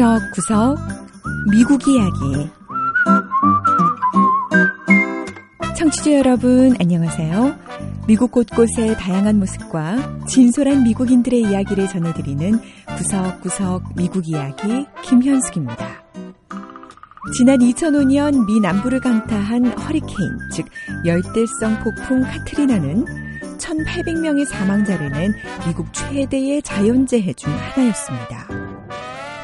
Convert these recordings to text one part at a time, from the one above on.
구석구석 미국 이야기 청취자 여러분 안녕하세요. 미국 곳곳의 다양한 모습과 진솔한 미국인들의 이야기를 전해드리는 구석구석 미국 이야기 김현숙입니다. 지난 2005년 미 남부를 강타한 허리케인, 즉 열대성 폭풍 카트리나는 1,800명의 사망자를 낸 미국 최대의 자연재해 중 하나였습니다.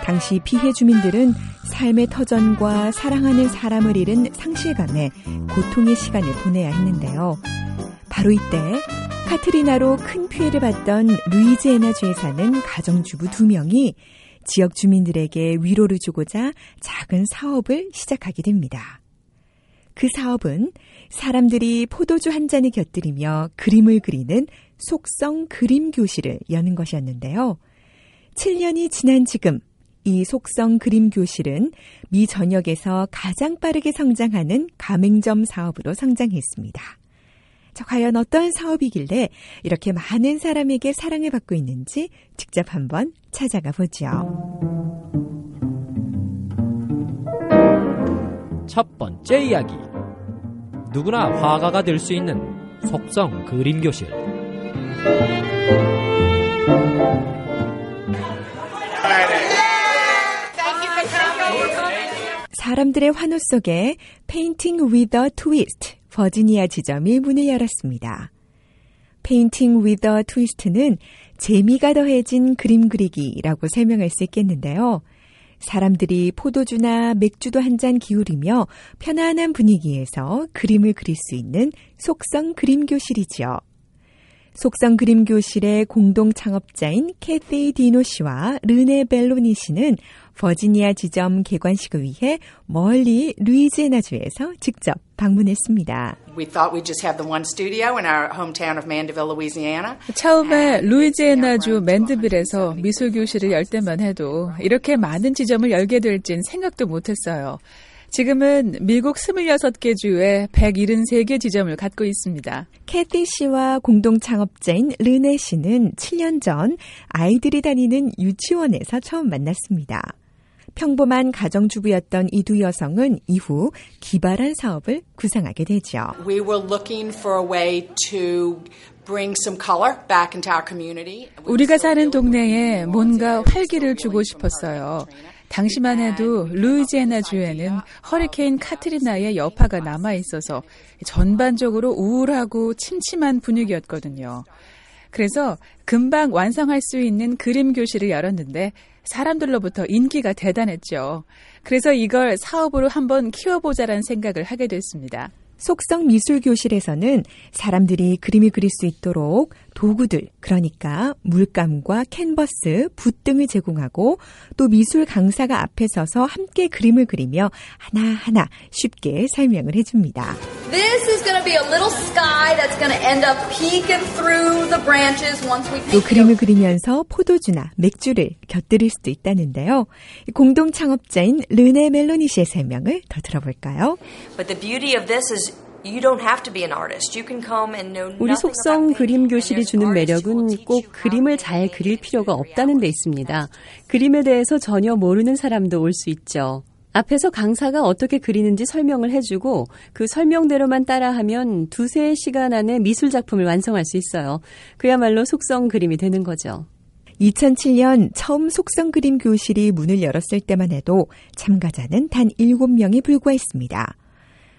당시 피해 주민들은 삶의 터전과 사랑하는 사람을 잃은 상실감에 고통의 시간을 보내야 했는데요. 바로 이때 카트리나로 큰 피해를 봤던 루이지애나주에 사는 가정주부 두 명이 지역 주민들에게 위로를 주고자 작은 사업을 시작하게 됩니다. 그 사업은 사람들이 포도주 한 잔을 곁들이며 그림을 그리는 속성 그림 교실을 여는 것이었는데요. 7년이 지난 지금 이 속성 그림 교실은 미 전역에서 가장 빠르게 성장하는 가맹점 사업으로 성장했습니다. 자, 과연 어떤 사업이길래 이렇게 많은 사람에게 사랑을 받고 있는지 직접 한번 찾아가 보죠. 첫 번째 이야기. 누구나 화가가 될 수 있는 속성 그림 교실. 사람들의 환호 속에 페인팅 a twist 버지니아 지점이 문을 열었습니다. 페인팅 a twist는 재미가 더해진 그림 그리기라고 설명할 수 있겠는데요. 사람들이 포도주나 맥주도 한 잔 기울이며 편안한 분위기에서 그림을 그릴 수 있는 속성 그림 교실이죠. 속성 그림 교실의 공동 창업자인 캐티 디노 씨와 르네 벨로니 씨는 버지니아 지점 개관식을 위해 멀리 루이지애나주에서 직접 방문했습니다. 처음에 루이지애나주 맨드빌에서 미술 교실을 열 때만 해도 이렇게 많은 지점을 열게 될진 생각도 못했어요. 지금은 미국 26개 주에 173개 지점을 갖고 있습니다. 캐티 씨와 공동 창업자인 르네 씨는 7년 전 아이들이 다니는 유치원에서 처음 만났습니다. 평범한 가정주부였던 이 두 여성은 이후 기발한 사업을 구상하게 되죠. We were looking for a way to bring some color back into our community. 우리가 사는 동네에 뭔가 활기를 주고 싶었어요. 당시만 해도 루이지애나 주에는 허리케인 카트리나의 여파가 남아 있어서 전반적으로 우울하고 침침한 분위기였거든요. 그래서 금방 완성할 수 있는 그림 교실을 열었는데 사람들로부터 인기가 대단했죠. 그래서 이걸 사업으로 한번 키워보자라는 생각을 하게 됐습니다. 속성 미술 교실에서는 사람들이 그림을 그릴 수 있도록 도구들, 그러니까 물감과 캔버스, 붓 등을 제공하고 또 미술 강사가 앞에 서서 함께 그림을 그리며 하나하나 쉽게 설명을 해줍니다. 또 그림을 그리면서 포도주나 맥주를 곁들일 수도 있다는데요. 공동 창업자인 르네 멜로니 씨의 설명을 더 들어볼까요? But the beauty of this is 우리 속성 그림 교실이 주는 매력은 꼭 그림을 잘 그릴 필요가 없다는 데 있습니다. 그림에 대해서 전혀 모르는 사람도 올 수 있죠. 앞에서 강사가 어떻게 그리는지 설명을 해주고 그 설명대로만 따라하면 두세 시간 안에 미술 작품을 완성할 수 있어요. 그야말로 속성 그림이 되는 거죠. 2007년 처음 속성 그림 교실이 문을 열었을 때만 해도 참가자는 단 7명이 불과했습니다.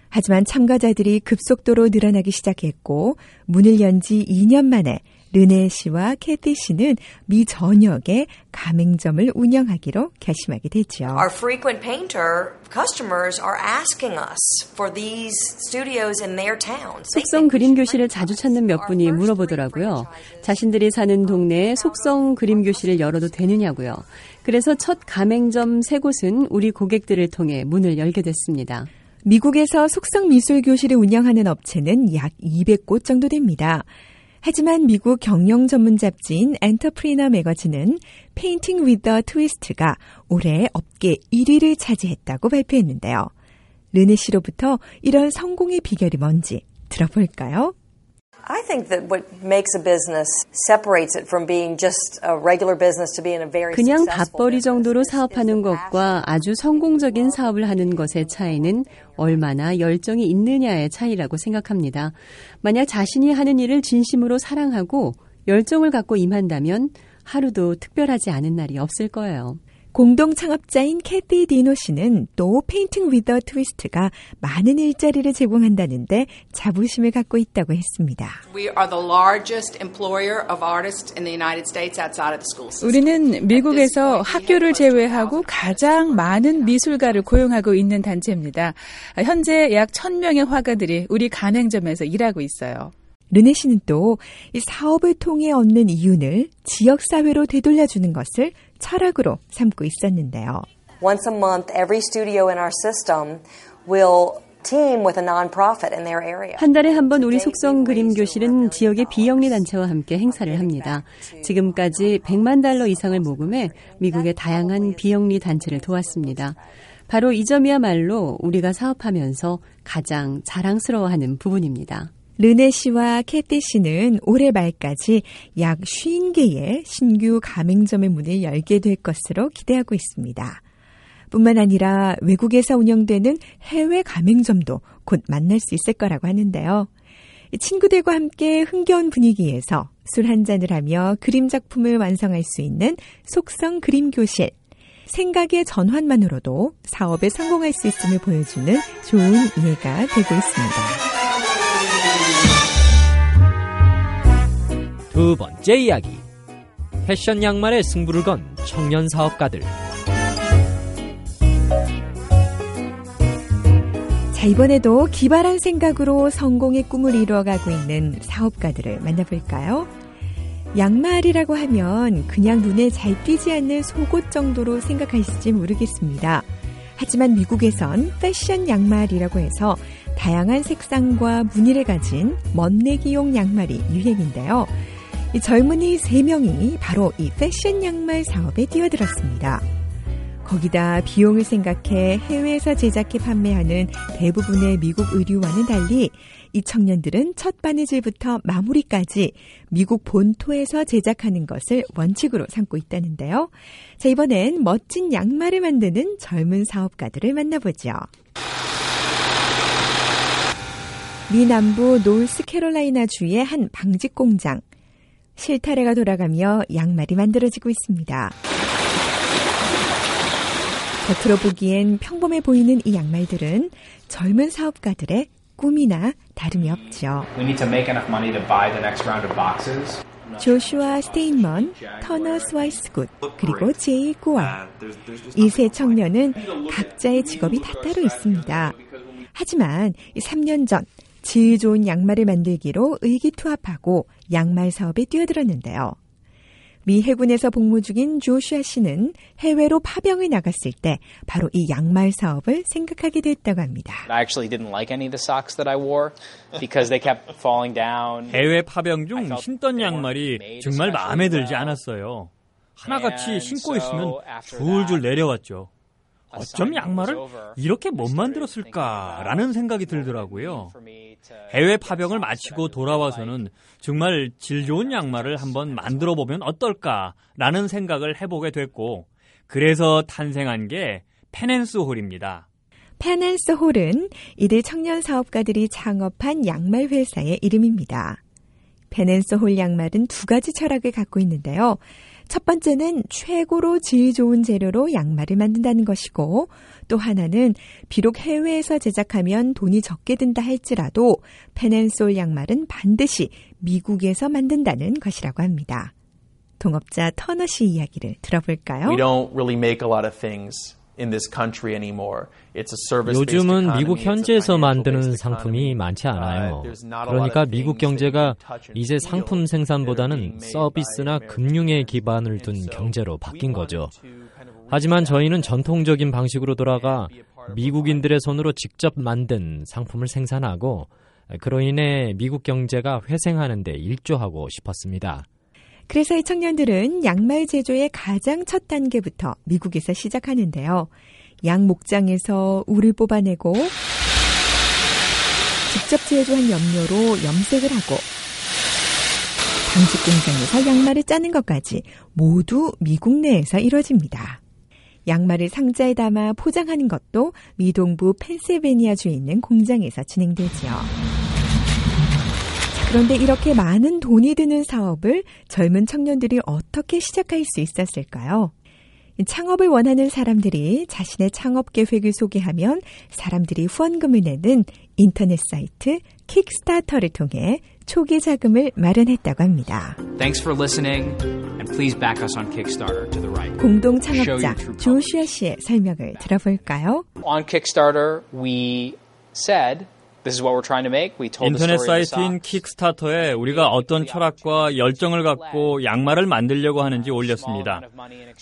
하지만 참가자들이 급속도로 늘어나기 시작했고 문을 연 지 2년 만에 르네 씨와 캐티 씨는 미 전역에 가맹점을 운영하기로 결심하게 됐죠. Our frequent painter customers are asking us for these studios in their towns. 속성 그림 교실을 자주 찾는 몇 분이 물어보더라고요. 자신들이 사는 동네에 속성 그림 교실을 열어도 되느냐고요. 그래서 첫 가맹점 세 곳은 우리 고객들을 통해 문을 열게 됐습니다. 미국에서 속성 미술 교실을 운영하는 업체는 약 200곳 정도 됩니다. 하지만 미국 경영 전문 잡지인 Entrepreneur Magazine은 Painting with a Twist가 올해 업계 1위를 차지했다고 발표했는데요. 르네 씨로부터 이런 성공의 비결이 뭔지 들어볼까요? I think that what makes a business separates it from being just a regular business to being a very 그냥 밥벌이 정도로 사업하는 것과 아주 성공적인 사업을 하는 것의 차이는 얼마나 열정이 있느냐의 차이라고 생각합니다. 만약 자신이 하는 일을 진심으로 사랑하고 열정을 갖고 임한다면 하루도 특별하지 않은 날이 없을 거예요. 공동 창업자인 캐티 디노 씨는 또 Painting with a Twist가 많은 일자리를 제공한다는데 자부심을 갖고 있다고 했습니다. We are the largest employer of artists in the United States outside of the school system. 우리는 미국에서 학교를 제외하고 가장 많은 미술가를 고용하고 있는 단체입니다. 현재 약 1000명의 화가들이 우리 가맹점에서 일하고 있어요. 르네 씨는 또 이 사업을 통해 얻는 이윤을 지역사회로 되돌려주는 것을 철학으로 삼고 있었는데요. Once a month, every studio in our system will team with a nonprofit in their area. 한 달에 한 번 우리 속성 그림 교실은 지역의 비영리 단체와 함께 행사를 합니다. 지금까지 100만 달러 이상을 모금해 미국의 다양한 비영리 단체를 도왔습니다. 바로 이 점이야말로 우리가 사업하면서 가장 자랑스러워하는 부분입니다. 르네 씨와 캐티 씨는 올해 말까지 약 50개의 신규 가맹점의 문을 열게 될 것으로 기대하고 있습니다. 뿐만 아니라 외국에서 운영되는 해외 가맹점도 곧 만날 수 있을 거라고 하는데요. 친구들과 함께 흥겨운 분위기에서 술 한 잔을 하며 그림 작품을 완성할 수 있는 속성 그림 교실. 생각의 전환만으로도 사업에 성공할 수 있음을 보여주는 좋은 이해가 되고 있습니다. 두 번째 이야기. 패션 양말에 승부를 건 청년 사업가들. 자, 이번에도 기발한 생각으로 성공의 꿈을 이루어가고 있는 사업가들을 만나볼까요? 양말이라고 하면 그냥 눈에 잘 띄지 않는 속옷 정도로 생각하실지 모르겠습니다. 하지만 미국에선 패션 양말이라고 해서 다양한 색상과 무늬를 가진 멋내기용 양말이 유행인데요. 이 젊은이 3명이 바로 이 패션 양말 사업에 뛰어들었습니다. 거기다 비용을 생각해 해외에서 제작해 판매하는 대부분의 미국 의류와는 달리 이 청년들은 첫 바느질부터 마무리까지 미국 본토에서 제작하는 것을 원칙으로 삼고 있다는데요. 자, 이번엔 멋진 양말을 만드는 젊은 사업가들을 만나보죠. 미 남부 노스캐롤라이나 주의 한 방직 공장. 실타래가 돌아가며 양말이 만들어지고 있습니다. 겉으로 보기엔 평범해 보이는 이 양말들은 젊은 사업가들의 꿈이나 다름이 없죠. 조슈아 스테인먼, 터너 스와이스굿, 그리고 제이 고아. 이 세 청년은 각자의 직업이 다 따로 있습니다. 하지만 3년 전 질 좋은 양말을 만들기로 의기투합하고 양말 사업에 뛰어들었는데요. 미 해군에서 복무 중인 조슈아 씨는 해외로 파병을 나갔을 때 바로 이 양말 사업을 생각하게 됐다고 합니다. I actually didn't like any of the socks that I wore because they kept falling down. 해외 파병 중 신던 양말이 정말 마음에 들지 않았어요. 하나같이 신고 있으면 줄줄 내려왔죠. 어쩜 양말을 이렇게 못 만들었을까라는 생각이 들더라고요. 해외 파병을 마치고 돌아와서는 정말 질 좋은 양말을 한번 만들어 보면 어떨까라는 생각을 해보게 됐고, 그래서 탄생한 게 페넨스 홀입니다. 페넨스 홀은 이들 청년 사업가들이 창업한 양말 회사의 이름입니다. 페넨스 홀 양말은 두 가지 철학을 갖고 있는데요. 첫 번째는 최고로 질 좋은 재료로 양말을 만든다는 것이고 또 하나는 비록 해외에서 제작하면 돈이 적게 든다 할지라도 페넨솔 양말은 반드시 미국에서 만든다는 것이라고 합니다. 동업자 터너 씨 이야기를 들어볼까요? We don't really make a lot of things in this country anymore. It's a service-based 요즘은. 미국 현지에서 만드는 상품이. 많지 않아요. Uh, 그러니까 미국 경제가 이제 상품 생산보다는 서비스나 금융에. 기반을 둔 경제로 바뀐 거죠. 하지만 저희는 전통적인 방식으로 돌아가 미국인들의 손으로 직접 만든 상품을 생산하고 그로 인해 미국 경제가 회생하는 데 일조하고 싶었습니다. 그래서 이 청년들은 양말 제조의 가장 첫 단계부터 미국에서 시작하는데요. 양 목장에서 울을 뽑아내고 직접 제조한 염료로 염색을 하고 당직 공장에서 양말을 짜는 것까지 모두 미국 내에서 이뤄집니다. 양말을 상자에 담아 포장하는 것도 미동부 펜실베니아주에 있는 공장에서 진행되지요. 그런데 이렇게 많은 돈이 드는 사업을 젊은 청년들이 어떻게 시작할 수 있었을까요? 창업을 원하는 사람들이 자신의 창업 계획을 소개하면 사람들이 후원금을 내는 인터넷 사이트 킥스타터를 통해 초기 자금을 마련했다고 합니다. Thanks for listening and please back us on Kickstarter to the right. 공동 창업자 조슈아 씨의 설명을 들어볼까요? On Kickstarter, we said This is what we're trying to make. We told the 인터넷 사이트인. 킥스타터에 우리가 어떤 철학과 열정을 갖고 양말을 만들려고 하는지 올렸습니다.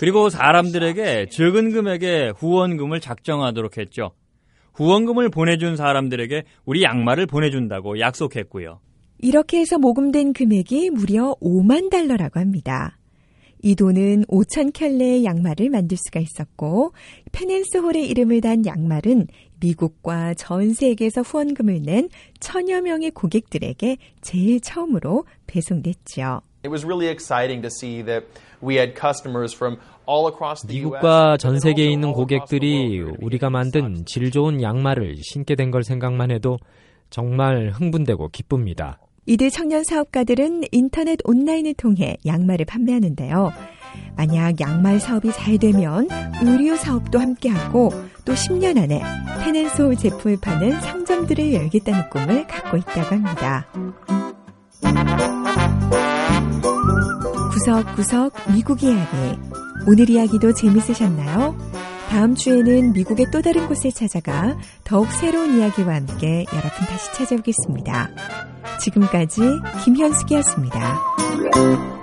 그리고 사람들에게 적은 금액의 후원금을 작정하도록 했죠. 후원금을 보내준 사람들에게 우리 양말을 보내준다고 약속했고요. 이렇게 해서 모금된 금액이 무려 5만 달러라고 합니다. 이 돈은 5천 켤레의 양말을 만들 수가 있었고 페넨스 홀의 이름을 단 양말은 미국과 전 세계에서 후원금을 낸 천여 명의 고객들에게 제일 처음으로 배송됐지요. It was really exciting to see that we had customers from all across the US. 미국과 전 세계에 있는 고객들이 우리가 만든 질 좋은 양말을 신게 된 걸 생각만 해도 정말 흥분되고 기쁩니다. 이들 청년 사업가들은 인터넷 온라인을 통해 양말을 판매하는데요. 만약 양말 사업이 잘 되면 의류 사업도 함께하고 또 10년 안에 테넨소울 제품을 파는 상점들을 열겠다는 꿈을 갖고 있다고 합니다. 구석구석 미국 이야기. 오늘 이야기도 재밌으셨나요? 다음 주에는 미국의 또 다른 곳을 찾아가 더욱 새로운 이야기와 함께 여러분 다시 찾아오겠습니다. 지금까지 김현숙이었습니다.